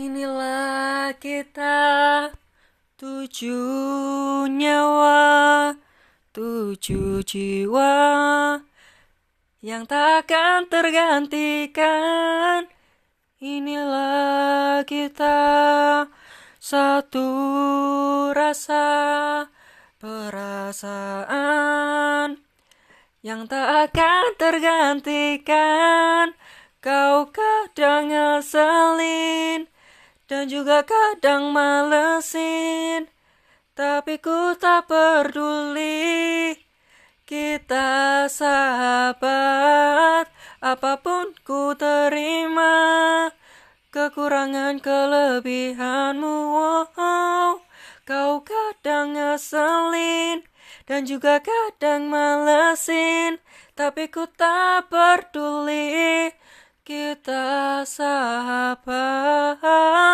Inilah kita tujuh nyawa, tujuh jiwa yang takkan tergantikan. Inilah kita satu rasa perasaan yang tak akan tergantikan. Kau kadang ngeselin dan juga kadang malesin, tapi ku tak peduli. Kita sahabat, apa pun ku terima. Kekurangan kelebihanmu, wow. Kau kadang ngeselin dan juga kadang malesin, tapi ku tak peduli. Kita sahabat.